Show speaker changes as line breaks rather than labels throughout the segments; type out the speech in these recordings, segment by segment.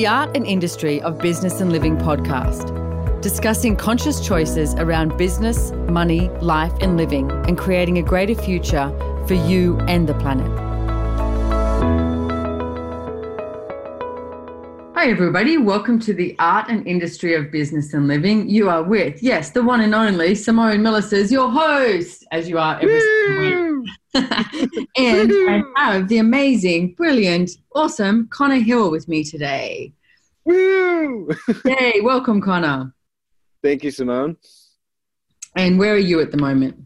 the Art and Industry of Business and Living podcast, discussing conscious choices around business, money, life, and living, and creating a greater future for you and the planet. Hi, everybody. Welcome to the Art and Industry of Business and Living. You are with, yes, the one and only Simone Milasas, your host, as you are every single week. and I have the amazing, brilliant, awesome Connor Hill with me today.
Woo!
Yay, welcome, Connor.
Thank you, Simone.
And where are you at the moment?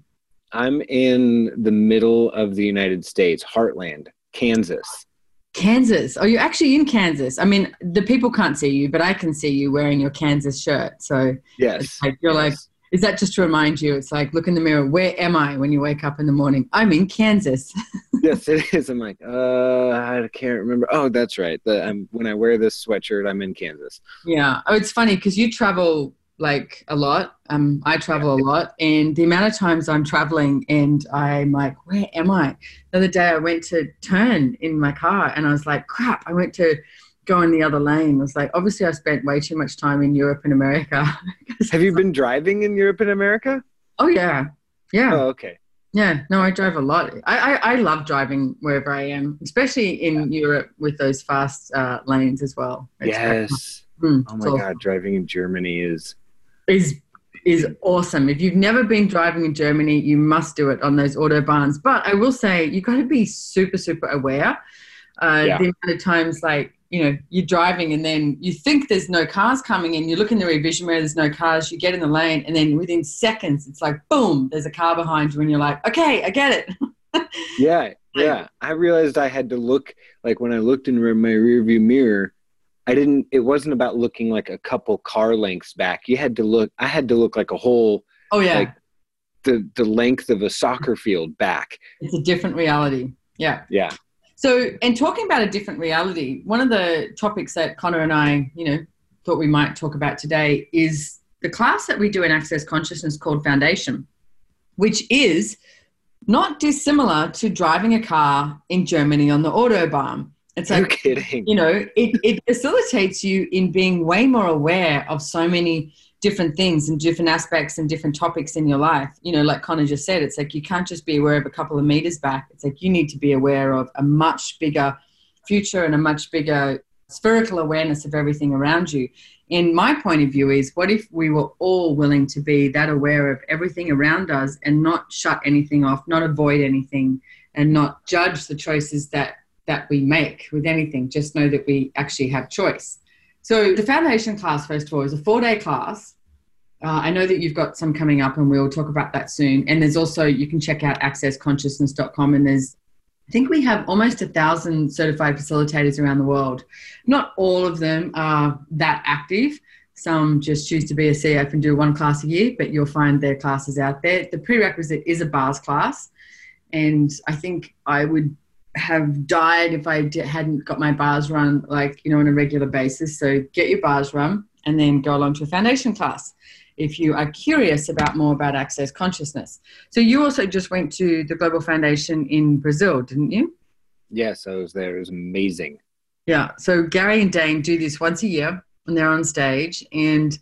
I'm in the middle of the United States, Heartland, Kansas.
Kansas. Oh, you're actually in Kansas. I mean, the people can't see you, but I can see you wearing your Kansas shirt. So
yes,
like you're
yes.
like, is that just to remind you? It's like, look in the mirror. Where am I when you wake up in the morning? I'm in Kansas.
yes, it is. I'm like, uh, I can't remember. Oh, that's right. The, I'm, when I wear this sweatshirt, I'm in Kansas.
Yeah. Oh, it's funny because you travel like a lot. Um, I travel a lot, and the amount of times I'm traveling, and I'm like, where am I? The other day, I went to turn in my car, and I was like, crap! I went to go in the other lane. I was like, obviously, I spent way too much time in Europe and America.
Have you been driving in Europe and America?
Oh yeah, yeah.
Oh, okay.
Yeah, no, I drive a lot. I, I, I love driving wherever I am, especially in yeah. Europe with those fast uh, lanes as well.
It's yes.
Mm,
oh my so, god, driving in Germany is
is is awesome. If you've never been driving in Germany, you must do it on those autobahns. But I will say you've got to be super super aware. Uh, yeah. The amount of times like you know you're driving and then you think there's no cars coming in, you look in the rear vision mirror, there's no cars, you get in the lane, and then within seconds it's like boom, there's a car behind you, and you're like, okay, I get it.
yeah, yeah. I realized I had to look like when I looked in my rear view mirror. I didn't it wasn't about looking like a couple car lengths back. You had to look I had to look like a whole
Oh yeah.
Like the the length of a soccer field back.
It's a different reality. Yeah.
Yeah.
So and talking about a different reality, one of the topics that Connor and I, you know, thought we might talk about today is the class that we do in Access Consciousness called Foundation, which is not dissimilar to driving a car in Germany on the Autobahn. It's
like,
no
kidding.
You know, it, it facilitates you in being way more aware of so many different things and different aspects and different topics in your life. You know, like Connor just said, it's like you can't just be aware of a couple of meters back. It's like you need to be aware of a much bigger future and a much bigger spherical awareness of everything around you. And my point of view is what if we were all willing to be that aware of everything around us and not shut anything off, not avoid anything, and not judge the choices that that we make with anything. Just know that we actually have choice. So the foundation class, first of all, is a four-day class. Uh, I know that you've got some coming up, and we'll talk about that soon. And there's also you can check out accessconsciousness.com, and there's I think we have almost a thousand certified facilitators around the world. Not all of them are that active. Some just choose to be a CF and do one class a year, but you'll find their classes out there. The prerequisite is a bars class, and I think I would have died if I hadn't got my bars run like you know on a regular basis. So get your bars run and then go along to a foundation class if you are curious about more about access consciousness. So you also just went to the Global Foundation in Brazil, didn't you?
Yes, I was there. It was amazing.
Yeah. So Gary and Dane do this once a year and they're on stage. And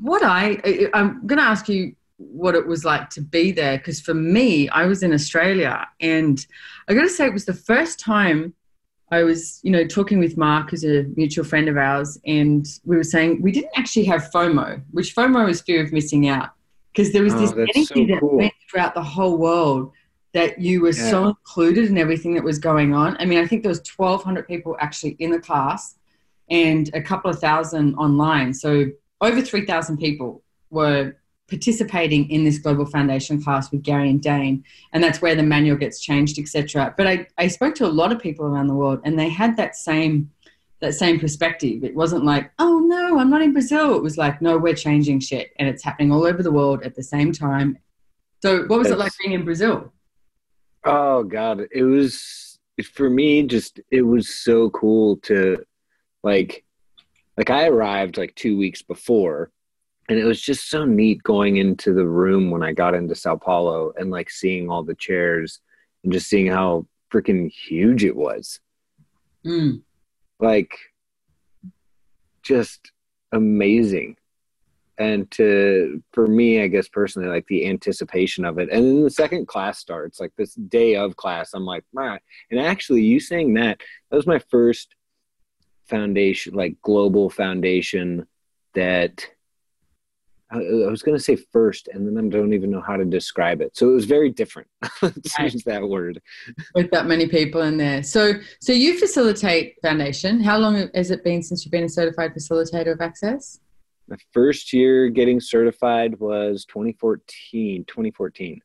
what I I'm going to ask you what it was like to be there because for me i was in australia and i got to say it was the first time i was you know talking with mark who's a mutual friend of ours and we were saying we didn't actually have fomo which fomo is fear of missing out because there was
Oh,
this energy
so
that
cool.
went throughout the whole world that you were so included in everything that was going on i mean i think there was 1200 people actually in the class and a couple of thousand online so over 3000 people were participating in this global foundation class with gary and dane and that's where the manual gets changed etc but I, I spoke to a lot of people around the world and they had that same that same perspective. It wasn't like oh no i'm not in brazil. It was like no we're changing shit and it's happening all over the world at the same time. So what was it like being in brazil?
Oh god, it was for me just it was so cool to like like I arrived like 2 weeks before and it was just so neat going into the room when I got into Sao Paulo and like seeing all the chairs and just seeing how freaking huge it was.
Mm.
Like just amazing and to for me i guess personally like the anticipation of it and then the second class starts like this day of class i'm like right and actually you saying that that was my first foundation like global foundation that I, I was going to say first and then i don't even know how to describe it. So it was very different let's use that word.
With that many people in there. So so you facilitate foundation. How long has it been since you've been a certified facilitator of access?
My first year getting certified was 2014 2014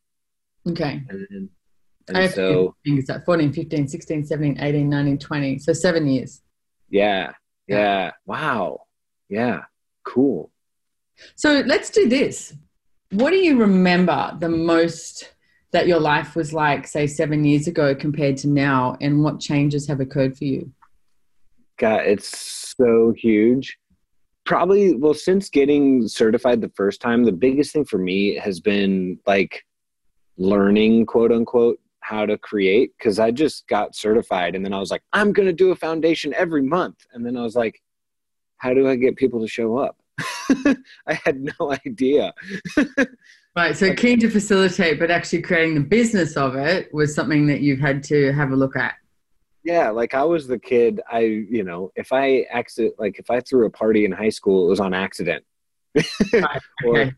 okay.
And, and so
is that 14 15 16 17 18 19 20 so seven years.
Yeah. Yeah. Wow. Yeah. Cool
so let's do this. What do you remember the most that your life was like say seven years ago compared to now and what changes have occurred for you?
God it's so huge. Probably well since getting certified the first time the biggest thing for me has been like learning quote unquote how to create because i just got certified and then i was like i'm going to do a foundation every month. And then i was like how do i get people to show up i had no idea.
Right so keen to facilitate but actually creating the business of it was something that you've had to have a look at.
Yeah like i was the kid i you know if i accident, like if i threw a party in high school it was on accident. Right. or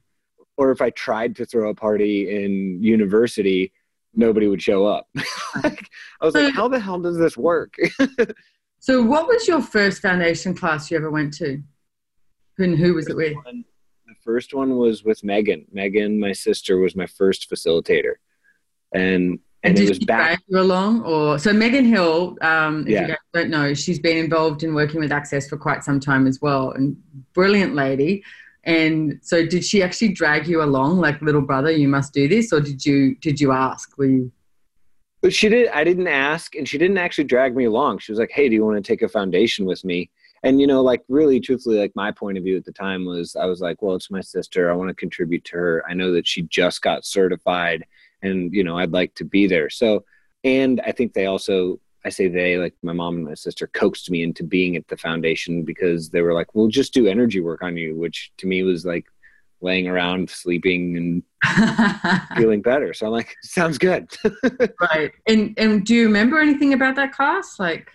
or if i tried to throw a party in university nobody would show up. Like, i was like how the hell does this work?
So what was your first foundation class you ever went to and who was it with
one, the first one was with megan megan my sister was my first facilitator and and,
did
it was
she
back
drag you along, or so Megan Hill? Um, if
Yeah.
you guys don't know, she's been involved in working with Access for quite some time as well, and brilliant lady. And so, did she actually drag you along, like little brother, you must do this, or did you did you ask? Were you?
But she did. I didn't ask, and she didn't actually drag me along. She was like, "Hey, do you want to take a foundation with me?" And you know, like really, truthfully, like my point of view at the time was, I was like, "Well, it's my sister. I want to contribute to her. I know that she just got certified, and you know, I'd like to be there." So, and I think they also, I say they, like my mom and my sister, coaxed me into being at the foundation because they were like, "We'll just do energy work on you," which to me was like laying around, sleeping, and feeling better. So I'm like, "Sounds good."
right. And and do you remember anything about that class? Like,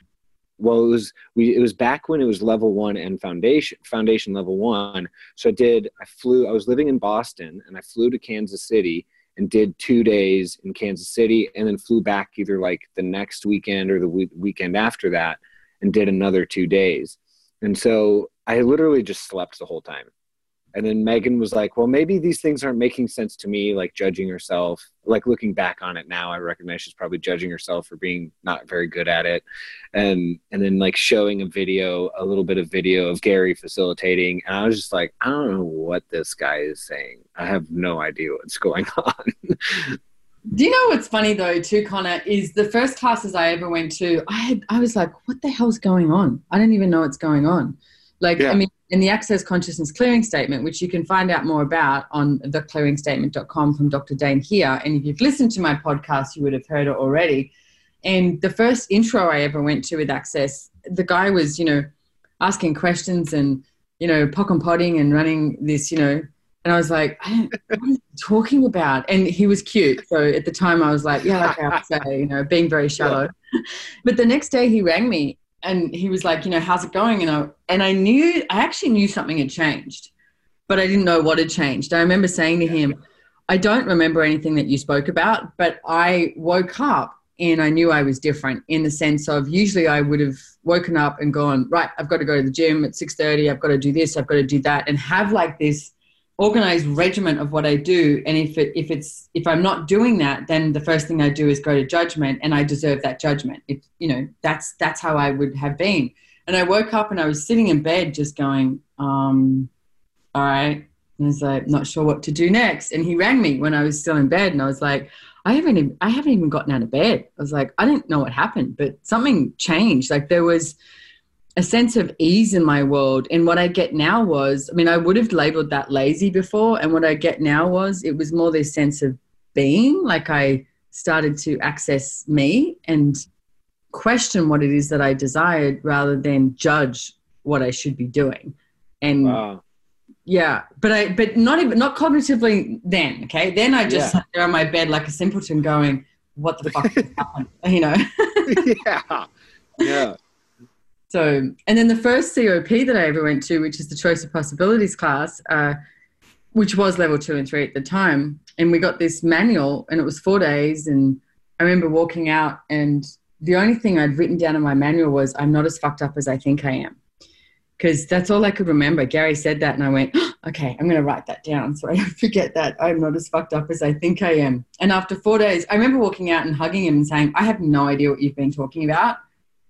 well it was we it was back when it was level one and foundation foundation level one. So i did i flew i was living in boston and i flew to kansas city and did two days in kansas city and then flew back either like the next weekend or the week, weekend after that and did another two days. And so i literally just slept the whole time and then megan was like well maybe these things aren't making sense to me like judging herself like looking back on it now i recognize she's probably judging herself for being not very good at it and and then like showing a video a little bit of video of gary facilitating and i was just like i don't know what this guy is saying i have no idea what's going on
do you know what's funny though, too, Connor? Is the first classes I ever went to, I had I was like, what the hell's going on? I don't even know what's going on. Like,
Yeah.
I mean, in the Access Consciousness Clearing Statement, which you can find out more about on theclearingstatement.com from Dr. Dane here. And if you've listened to my podcast, you would have heard it already. And the first intro I ever went to with Access, the guy was, you know, asking questions and, you know, pock and potting and running this, you know, and I was like, I what are you talking about? And he was cute. So at the time I was like, yeah, like I have to say, you know, being very shallow. But the next day he rang me and he was like, you know, how's it going? And I, and I knew, I actually knew something had changed, but I didn't know what had changed. I remember saying to him, I don't remember anything that you spoke about, but I woke up and I knew I was different in the sense of usually I would have woken up and gone, right, I've got to go to the gym at 6.30, I've got to do this, I've got to do that, and have like this organized regiment of what I do. And if it if it's if I'm not doing that, then the first thing I do is go to judgment and I deserve that judgment. If you know, that's that's how I would have been. And I woke up and I was sitting in bed just going, um, all right. And I was like, not sure what to do next. And he rang me when I was still in bed and I was like, I haven't even, I haven't even gotten out of bed. I was like, I didn't know what happened, but something changed. Like there was a sense of ease in my world. And what I get now was, I mean, I would have labeled that lazy before. And what I get now was, it was more this sense of being. Like I started to access me and question what it is that I desired rather than judge what I should be doing. And
Wow.
yeah, but I but not even not cognitively then. Okay, then I just
Yeah.
sat there on my bed like a simpleton, going, "What the fuck happened?" You know.
yeah. Yeah.
So, and then the first COP that I ever went to, which is the Choice of Possibilities class, uh, which was level two and three at the time, and we got this manual, and it was four days, and I remember walking out, and the only thing I'd written down in my manual was, "I'm not as fucked up as I think I am." Because that's all I could remember. Gary said that, and I went, okay, I'm going to write that down so I don't forget that I'm not as fucked up as I think I am. And after four days, I remember walking out and hugging him and saying, I have no idea what you've been talking about.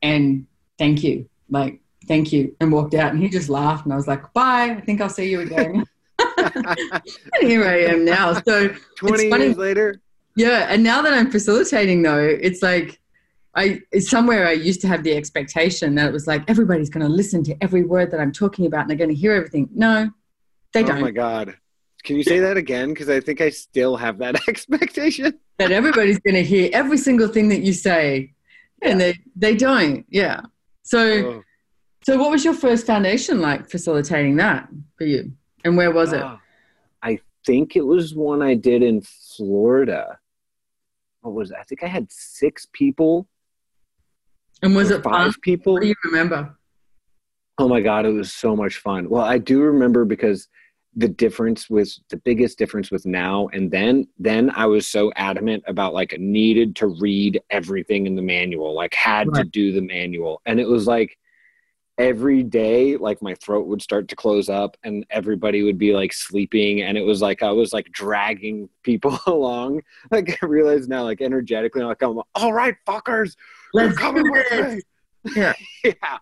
And thank you. Like, thank you. And walked out. And he just laughed. And I was like, bye. I think I'll see you again. and here I am now. So,
20
funny.
years later.
yeah. And now that I'm facilitating, though, it's like, I somewhere I used to have the expectation that it was like everybody's going to listen to every word that I'm talking about and they're going to hear everything. No, they
oh
don't.
Oh my God. Can you say that again? Because I think I still have that expectation.
that everybody's going to hear every single thing that you say and they they don't yeah so
Oh.
so what was your first foundation like facilitating that for you and where was it
Ah, I think it was one I did in Florida. What was it? I think I had six people.
and was it fun
five people?
what do you remember
Oh my god, it was so much fun. Well, I do remember because the difference was the biggest difference with now and then then I was so adamant about like needed to read everything in the manual, like had to do the manual. And it was like every day like my throat would start to close up and everybody would be like sleeping and it was like I was like dragging people along. Like I realize now like energetically like I'm all right fuckers,
let's
coming with
Yeah.
yeah.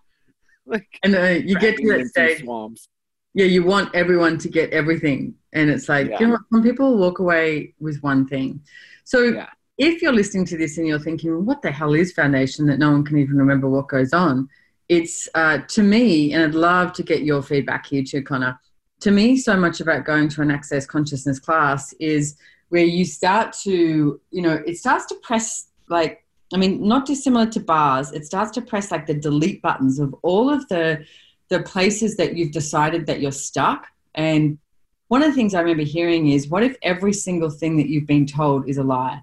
Like
and uh, you get to that stage
swamps.
Yeah you want everyone to get everything. And it's like
Yeah.
you know what? Some people walk away with one thing. So
Yeah.
if you're listening to this and you're thinking what the hell is foundation that no one can even remember what goes on? It's uh, to me and i'd love to get your feedback here too connor. To me so much about going to an access consciousness class is where you start to you know it starts to press like i mean not dissimilar to bars. It starts to press like the delete buttons of all of the the places that you've decided that you're stuck and one of the things i remember hearing is what if every single thing that you've been told is a lie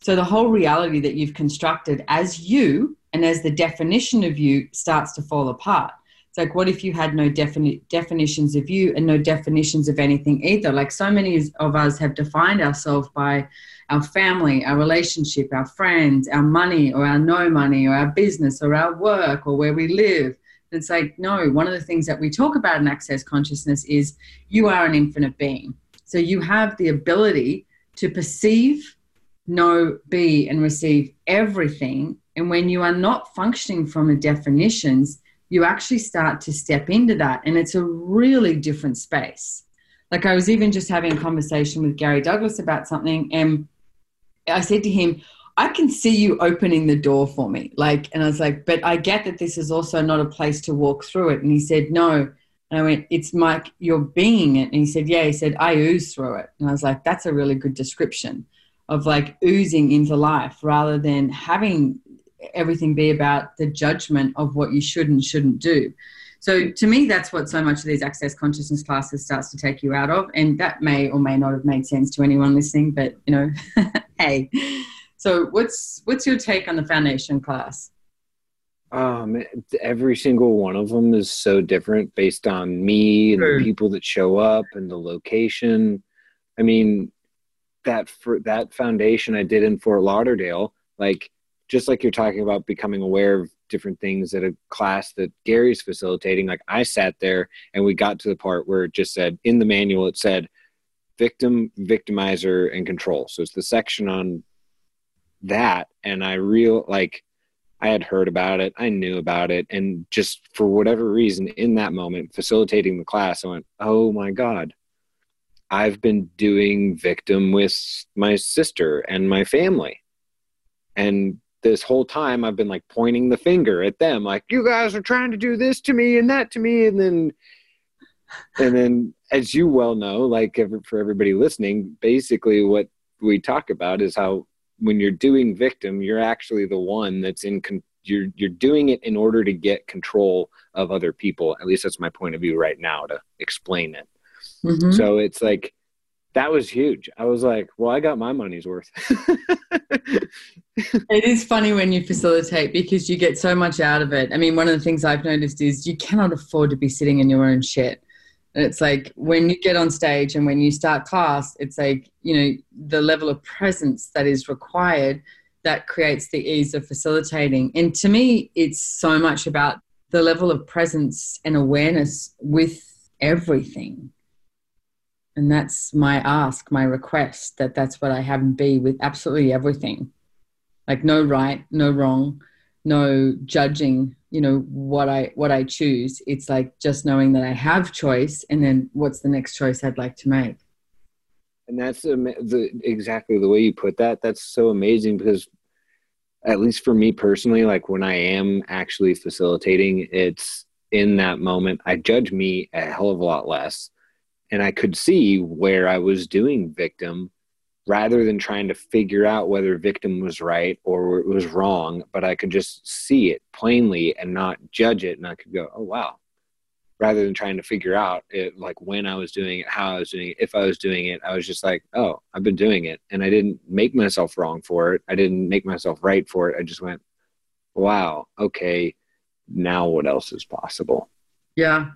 so the whole reality that you've constructed as you and as the definition of you starts to fall apart. It's like, what if you had no defini- definitions of you and no definitions of anything either? Like so many of us have defined ourselves by our family, our relationship, our friends, our money or our no money or our business or our work or where we live. It's like, no, one of the things that we talk about in Access Consciousness is you are an infinite being. So you have the ability to perceive, know, be, and receive everything. And when you are not functioning from the definitions, you actually start to step into that. And it's a really different space. Like I was even just having a conversation with Gary Douglas about something, and I said to him, I can see you opening the door for me. Like, and I was like, but I get that this is also not a place to walk through it. And he said, no. And I went, it's Mike, you're being it. And he said, yeah. He said, I ooze through it. And I was like, that's a really good description of like oozing into life rather than having everything be about the judgment of what you should and shouldn't do. So to me, that's what so much of these access consciousness classes starts to take you out of. And that may or may not have made sense to anyone listening, but you know, hey. So what's what's your take on the foundation class?
Um, every single one of them is so different based on me and
Sure.
the people that show up and the location. I mean, that for that foundation I did in Fort Lauderdale, like just like you're talking about becoming aware of different things at a class that Gary's facilitating. Like I sat there and we got to the part where it just said in the manual it said victim, victimizer, and control. So it's the section on that, and I real like I had heard about it, I knew about it, and just for whatever reason, in that moment, facilitating the class, I went, "Oh my god." I've been doing victim with my sister and my family. And this whole time I've been like pointing the finger at them like you guys are trying to do this to me and that to me and then and then as you well know like for everybody listening basically what we talk about is how when you're doing victim you're actually the one that's in con- you're you're doing it in order to get control of other people. At least that's my point of view right now to explain it. Mm-hmm. so it's like that was huge. I was like well i got my money's worth.
It is funny when you facilitate because you get so much out of it. I mean one of the things i've noticed is you cannot afford to be sitting in your own shit it's like when you get on stage and when you start class it's like you know the level of presence that is required that creates the ease of facilitating. And to me, it's so much about the level of presence and awareness with everything. And that's my ask, my request that that's what I have and be with absolutely everything. Like no right, no wrong, no judging, you know, what I what I choose. It's like just knowing that I have choice and then what's the next choice I'd like to make.
And that's the, exactly the way you put that. That's so amazing because at least for me personally, like when I am actually facilitating, it's in that moment, I judge me a hell of a lot less. And I could see where I was doing victim rather than trying to figure out whether victim was right or it was wrong, but I could just see it plainly and not judge it. And I could go, oh, wow, rather than trying to figure out it like when I was doing it, how I was doing it, if I was doing it, I was just like, oh, I've been doing it. And I didn't make myself wrong for it. I didn't make myself right for it. I just went, wow, okay, now what else is possible?
Yeah.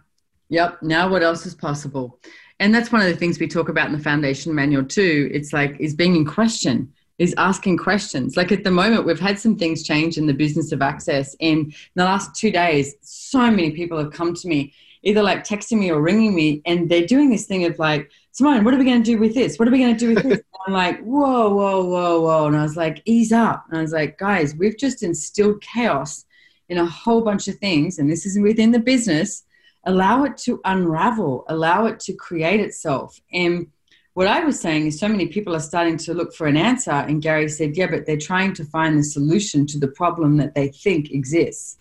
Yep. Now what else is possible? And that's one of the things we talk about in the foundation manual too. It's like is being in question is asking questions. Like at the moment, we've had some things change in the business of access. And in the last two days, so many people have come to me either like texting me or ringing me, and they're doing this thing of like, Simone, what are we going to do with this? What are we going to do with this? I'm like, whoa, whoa, whoa, whoa. And I was like, ease up. And I was like, guys, we've just instilled chaos in a whole bunch of things, and this is within the business. Allow it to unravel, allow it to create itself. And what I was saying is so many people are starting to look for an answer. And Gary said, yeah, but they're trying to find the solution to the problem that they think exists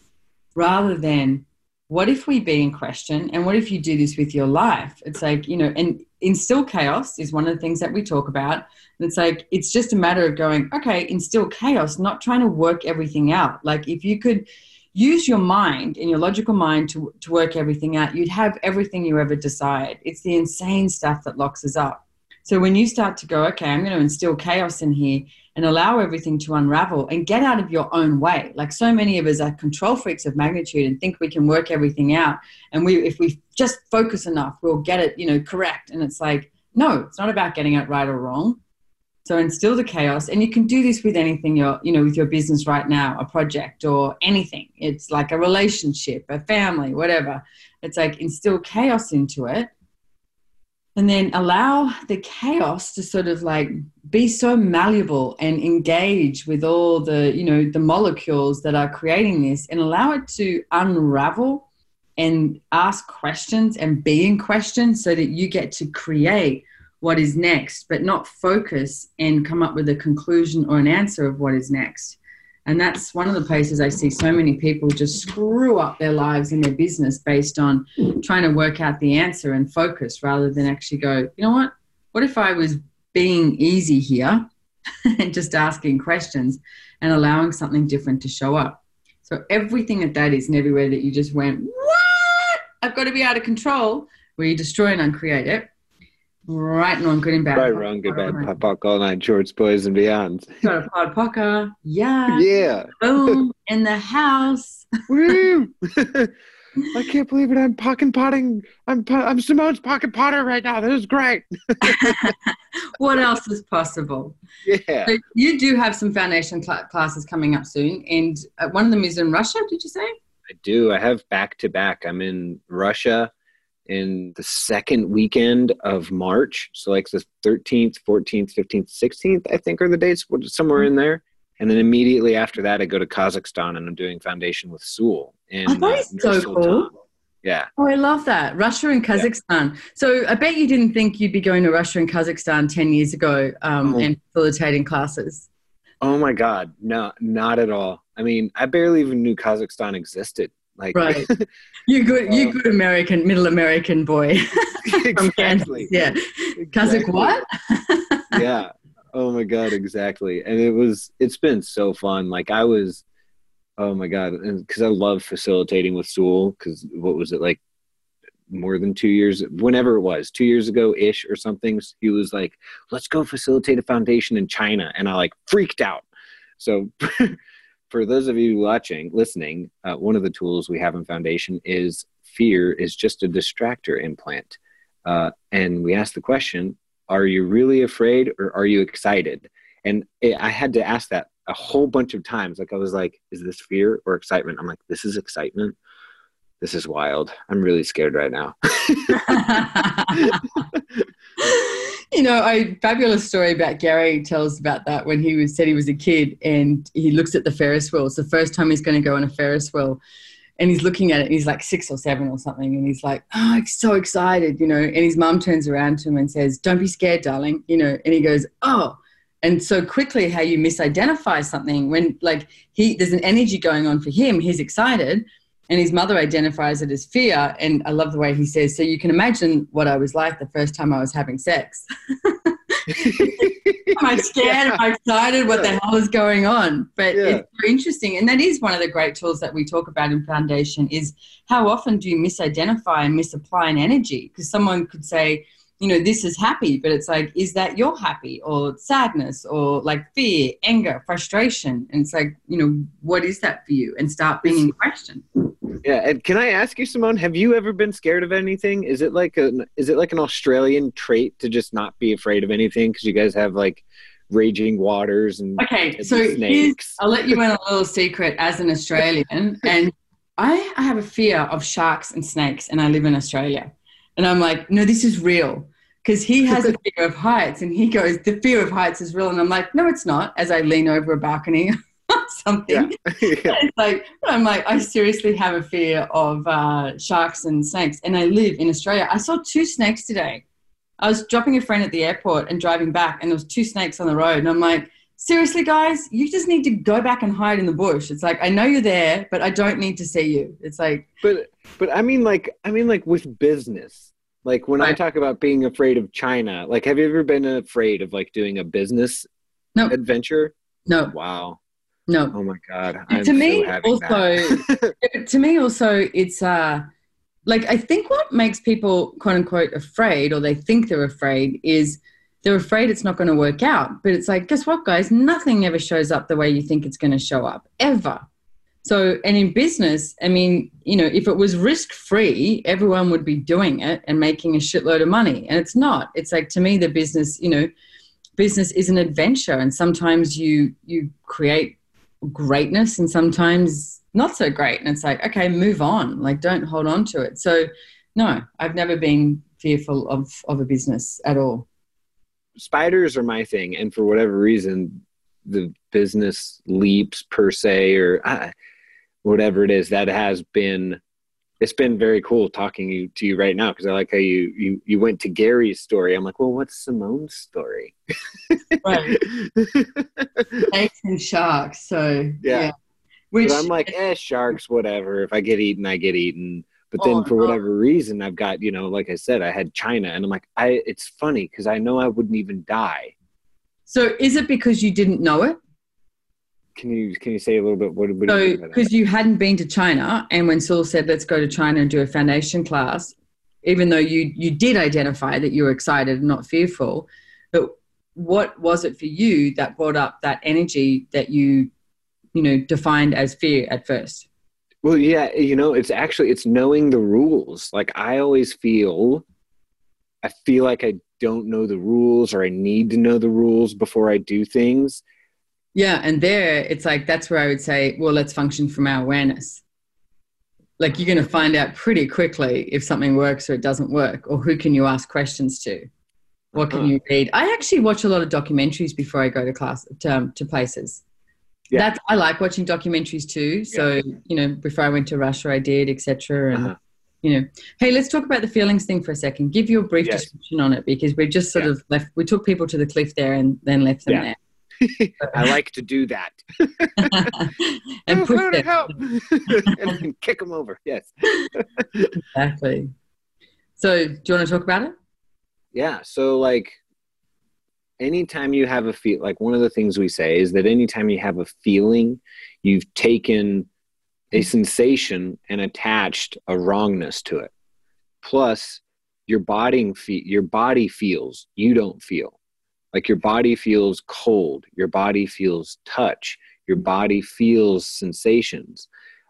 rather than what if we be in question and what if you do this with your life it's like you know and instill chaos is one of the things that we talk about and it's like it's just a matter of going okay instill chaos not trying to work everything out like if you could use your mind and your logical mind to, to work everything out you'd have everything you ever desired. it's the insane stuff that locks us up so when you start to go okay i'm going to instill chaos in here and allow everything to unravel and get out of your own way. Like so many of us are control freaks of magnitude and think we can work everything out. And we, if we just focus enough, we'll get it, you know, correct. And it's like, no, it's not about getting it right or wrong. So instill the chaos, and you can do this with anything you're, you know, with your business right now, a project or anything. It's like a relationship, a family, whatever. It's like instill chaos into it and then allow the chaos to sort of like be so malleable and engage with all the you know the molecules that are creating this and allow it to unravel and ask questions and be in questions so that you get to create what is next but not focus and come up with a conclusion or an answer of what is next and that's one of the places I see so many people just screw up their lives and their business based on trying to work out the answer and focus rather than actually go, you know what? What if I was being easy here and just asking questions and allowing something different to show up? So everything that that is and everywhere that you just went, what? I've got to be out of control, where you destroy and uncreate it Right and wrong, good and bad.
Right, wrong, good, bad. Pop, pop, all nine, shorts, boys, and beyond.
Got a pod poker. Yeah.
Yeah.
Boom. in the house.
Woo! I can't believe it. I'm pocket potting. I'm I'm Simone's pocket potter right now. This is great.
what else is possible?
Yeah. So
you do have some foundation cl- classes coming up soon, and uh, one of them is in Russia. Did you say?
I do. I have back to back. I'm in Russia in the second weekend of March. So like the 13th, 14th, 15th, 16th, I think are the dates, somewhere in there. And then immediately after that, I go to Kazakhstan and I'm doing foundation with Sewell. In,
oh, that is uh, so cool.
Yeah.
Oh, I love that. Russia and Kazakhstan. Yeah. So I bet you didn't think you'd be going to Russia and Kazakhstan 10 years ago um, oh. and facilitating classes.
Oh my God. No, not at all. I mean, I barely even knew Kazakhstan existed. Like,
right. You good, you um, good American, middle American boy
from Kansas.
Yeah. Exactly. Kazakh what?
yeah. Oh my God, exactly. And it was, it's been so fun. Like I was, Oh my god! Because I love facilitating with Sewell. Because what was it like? More than two years, whenever it was, two years ago ish or something. He was like, "Let's go facilitate a foundation in China," and I like freaked out. So, for those of you watching, listening, uh, one of the tools we have in Foundation is fear is just a distractor implant. Uh, and we ask the question, are you really afraid or are you excited? And it, I had to ask that a whole bunch of times. Like I was like, is this fear or excitement? I'm like, this is excitement. This is wild. I'm really scared right now.
you know, a fabulous story about Gary tells about that when he was said he was a kid and he looks at the Ferris wheel. It's the first time he's going to go on a Ferris wheel. And he's looking at it and he's like six or seven or something and he's like oh I'm so excited you know. And his mom turns around to him and says don't be scared darling you know. And he goes oh. And so quickly how you misidentify something when like he there's an energy going on for him he's excited and his mother identifies it as fear and i love the way he says so you can imagine what i was like the first time i was having sex am I scared? Yeah. Am I excited? What yeah. the hell is going on? But yeah. it's very interesting. And that is one of the great tools that we talk about in Foundation is how often do you misidentify and misapply an energy? Because someone could say, you know, this is happy, but it's like, is that your happy or sadness or like fear, anger, frustration? And it's like, you know, what is that for you? And start being in question.
Yeah, and can I ask you, Simone, have you ever been scared of anything? Is it like an is it like an Australian trait to just not be afraid of anything because you guys have like raging waters and
okay? So snakes. I'll let you in a little secret as an Australian, and I, I have a fear of sharks and snakes, and I live in Australia, and I'm like, no, this is real because he has a fear of heights, and he goes, the fear of heights is real, and I'm like, no, it's not. As I lean over a balcony. Or something. Yeah. yeah. It's like I'm like I seriously have a fear of uh, sharks and snakes, and I live in Australia. I saw two snakes today. I was dropping a friend at the airport and driving back, and there was two snakes on the road, and I'm like, seriously, guys, you just need to go back and hide in the bush. It's like I know you're there, but I don't need to see you. It's like,
but but I mean, like I mean, like with business. Like when I talk about being afraid of China, like have you ever been afraid of like doing a business no. adventure?
No.
Wow.
No.
Oh my god.
I'm to me so also to me also it's uh like I think what makes people quote unquote afraid or they think they're afraid is they're afraid it's not going to work out. But it's like, guess what, guys? Nothing ever shows up the way you think it's going to show up, ever. So, and in business, I mean, you know, if it was risk free, everyone would be doing it and making a shitload of money. And it's not. It's like, to me, the business, you know, business is an adventure. And sometimes you, you create greatness and sometimes not so great. And it's like, okay, move on. Like, don't hold on to it. So, no, I've never been fearful of, of a business at all.
Spiders are my thing. And for whatever reason, the business leaps per se, or uh, whatever it is, that has been it's been very cool talking to you right now because I like how you, you you went to Gary's story. I'm like, well, what's Simone's story?
right. Snakes and sharks. So yeah. yeah.
Which I'm like, eh, sharks, whatever. If I get eaten, I get eaten. But then oh, for whatever reason, I've got, you know, like I said, I had China and I'm like, I it's funny because I know I wouldn't even die.
So is it because you didn't know it?
Can you can you say a little bit what, what
so because you hadn't been to china and when saul said let's go to china and do a foundation class even though you you did identify that you were excited and not fearful but what was it for you that brought up that energy that you you know defined as fear at first?
Well yeah you know it's actually it's knowing the rules. Like i always feel i feel like i don't know the rules or i need to know the rules before i do things
yeah, and there it's like that's where I would say, well, let's function from our awareness. Like you're going to find out pretty quickly if something works or it doesn't work, or who can you ask questions to, what can uh-huh. you read. I actually watch a lot of documentaries before I go to class to, um, to places. Yeah. That's I like watching documentaries too. So yeah. you know, before I went to Russia, I did, etc. And uh-huh. you know, hey, let's talk about the feelings thing for a second. Give you a brief yes. description on it because we just sort yeah. of left. We took people to the cliff there and then left them there.
I like to do that. and push to help. and kick them over. Yes.
exactly. So, do you want to talk about it?
Yeah. So, like, anytime you have a feel, like one of the things we say is that anytime you have a feeling, you've taken a sensation and attached a wrongness to it. Plus, your body fe- your body feels you don't feel like your body feels cold your body feels touch your body feels sensations.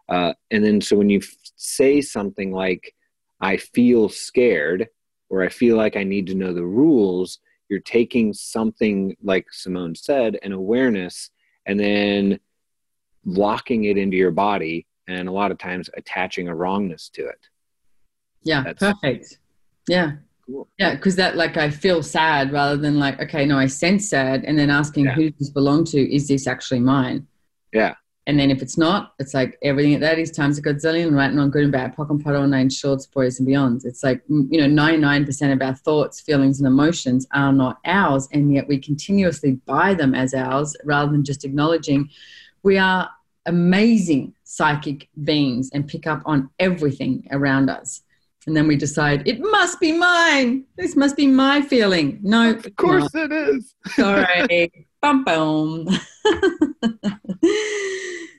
Uh, and then so when you f- say something like i feel scared or i feel like i need to know the rules you're taking something like simone said an awareness and then locking it into your body and a lot of times attaching a wrongness to it.
Yeah That's, perfect. Yeah. Cool. Yeah, because that like I feel sad rather than like, okay, no, I sense sad and then asking yeah. who does this belong to? Is this actually mine?
Yeah.
And then if it's not, it's like everything at that is times a godzillion, writing on good and bad, pock and pot all nine shorts, boys and beyonds. It's like, you know, 99% of our thoughts, feelings, and emotions are not ours. And yet we continuously buy them as ours rather than just acknowledging we are amazing psychic beings and pick up on everything around us and then we decide it must be mine. This must be my feeling. No,
of course not. it is.
Sorry, bum bum.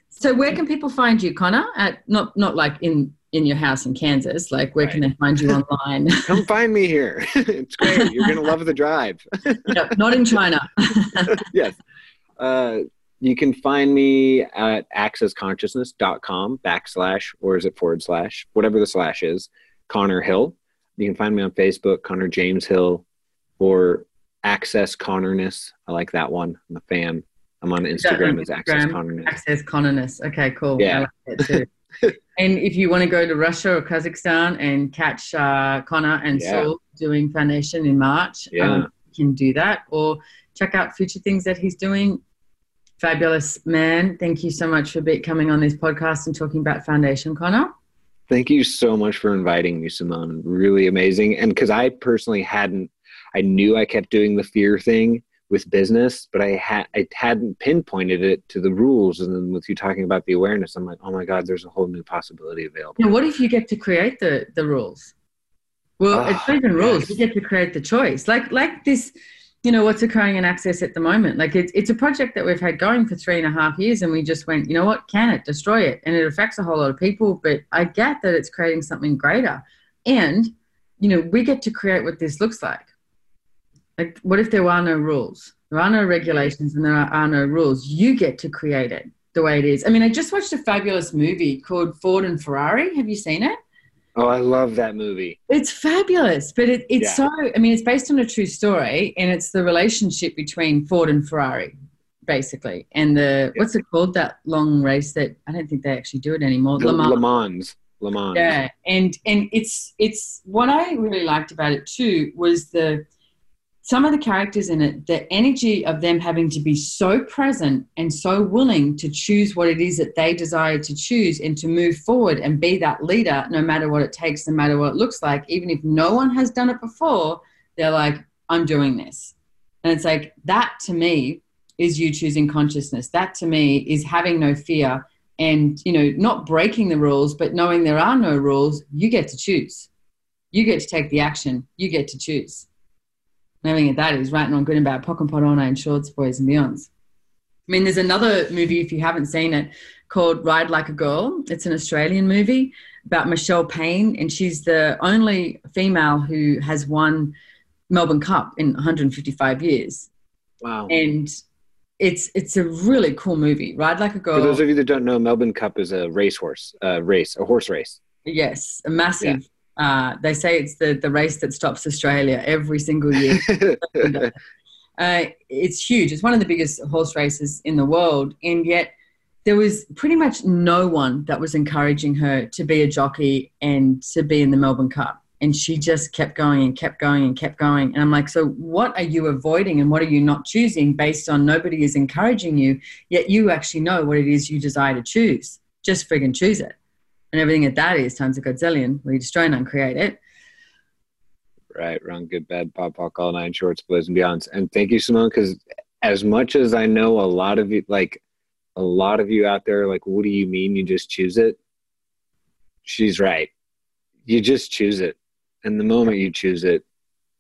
so, where can people find you, Connor? At not not like in in your house in Kansas. Like, where right. can they find you online?
Come find me here. it's great. You're gonna love the drive.
yep, not in China.
yes. Uh, you can find me at accessconsciousness.com backslash or is it forward slash whatever the slash is Connor Hill. You can find me on Facebook, Connor James Hill, or Access Connorness. I like that one. I'm a fan. I'm on Instagram as Access Connorness.
Access Connorness. Okay, cool.
Yeah.
Like and if you want to go to Russia or Kazakhstan and catch uh, Connor and yeah. Saul doing Foundation in March,
yeah. Um,
you can do that. Or check out future things that he's doing. Fabulous man. Thank you so much for coming on this podcast and talking about Foundation, Connor.
Thank you so much for inviting me, Simone. Really amazing. And because I personally hadn't, I knew I kept doing the fear thing with business, but I had I hadn't pinpointed it to the rules. And then with you talking about the awareness, I'm like, oh my God, there's a whole new possibility available.
What if you get to create the the rules? Well, oh, it's ah, not even rules. Yes. You get to create the choice. Like like this you know what's occurring in access at the moment? Like it's, it's a project that we've had going for three and a half years and we just went you know what? Can it destroy it? And it affects a whole lot of people but i get that it's creating something greater. And you know we get to create what this looks like. Like what if there are no rules? There are no regulations and there are, are no rules. You get to create it the way it is. I mean i just watched a fabulous movie called ford and ferrari. Have you seen it
Oh, I love that movie.
It's fabulous, but it, it's yeah. so. I mean, it's based on a true story, and it's the relationship between Ford and Ferrari, basically, and the yeah. what's it called that long race that I don't think they actually do it anymore.
Le, Le Mans. Le Mans.
Yeah, and and it's it's what I really liked about it too was the some of the characters in it, the energy of them having to be so present and so willing to choose what it is that they desire to choose and to move forward and be that leader, no matter what it takes, no matter what it looks like, even if no one has done it before, they're like, I'm doing this. And it's like, that to me is you choosing consciousness. That to me is having no fear and, you know, not breaking the rules, but knowing there are no rules, you get to choose. You get to take the action. You get to choose knowing that that is writing on good and bad, pock and pot on and shorts, boys and beyonds. I mean, there's another movie, if you haven't seen it, called Ride Like a Girl. It's an Australian movie about Michelle Payne, and she's the only female who has won Melbourne Cup in 155 years.
Wow.
And it's it's a really cool movie. Ride Like a Girl.
For those of you that don't know, Melbourne Cup is a racehorse uh, race, a horse race.
Yes, a massive uh, they say it's the, the race that stops Australia every single year. uh, it's huge. It's one of the biggest horse races in the world. And yet, there was pretty much no one that was encouraging her to be a jockey and to be in the Melbourne Cup. And she just kept going and kept going and kept going. And I'm like, so what are you avoiding and what are you not choosing based on nobody is encouraging you, yet you actually know what it is you desire to choose? Just friggin' choose it and everything at that is times a godzillion. We destroy and uncreate it.
Right, wrong, good, bad, pop, pop, all nine shorts, boys and beyonds. And thank you, Simone, because as much as I know a lot of you, like a lot of you out there, like, what do you mean you just choose it? She's right. You just choose it. And the moment you choose it,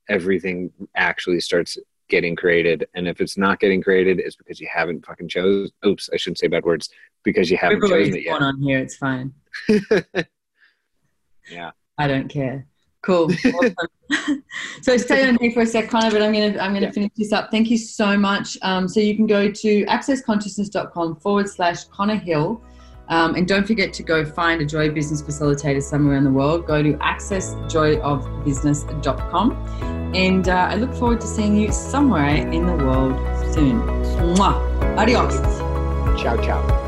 everything actually starts getting created. And if it's not getting created, it's because you haven't fucking chose. Oops, I shouldn't say bad words because you haven't chosen it yet.
on here, it's fine.
yeah.
I don't care. Cool. Awesome. so stay on here for a sec, Connor, but I'm gonna I'm gonna yeah. finish this up. Thank you so much. Um, so you can go to accessconsciousness.com forward slash Connor Hill. Um, and don't forget to go find a joy business facilitator somewhere in the world. Go to accessjoyofbusiness.com. And uh, I look forward to seeing you somewhere in the world soon. Mwah. Adios.
Ciao, ciao.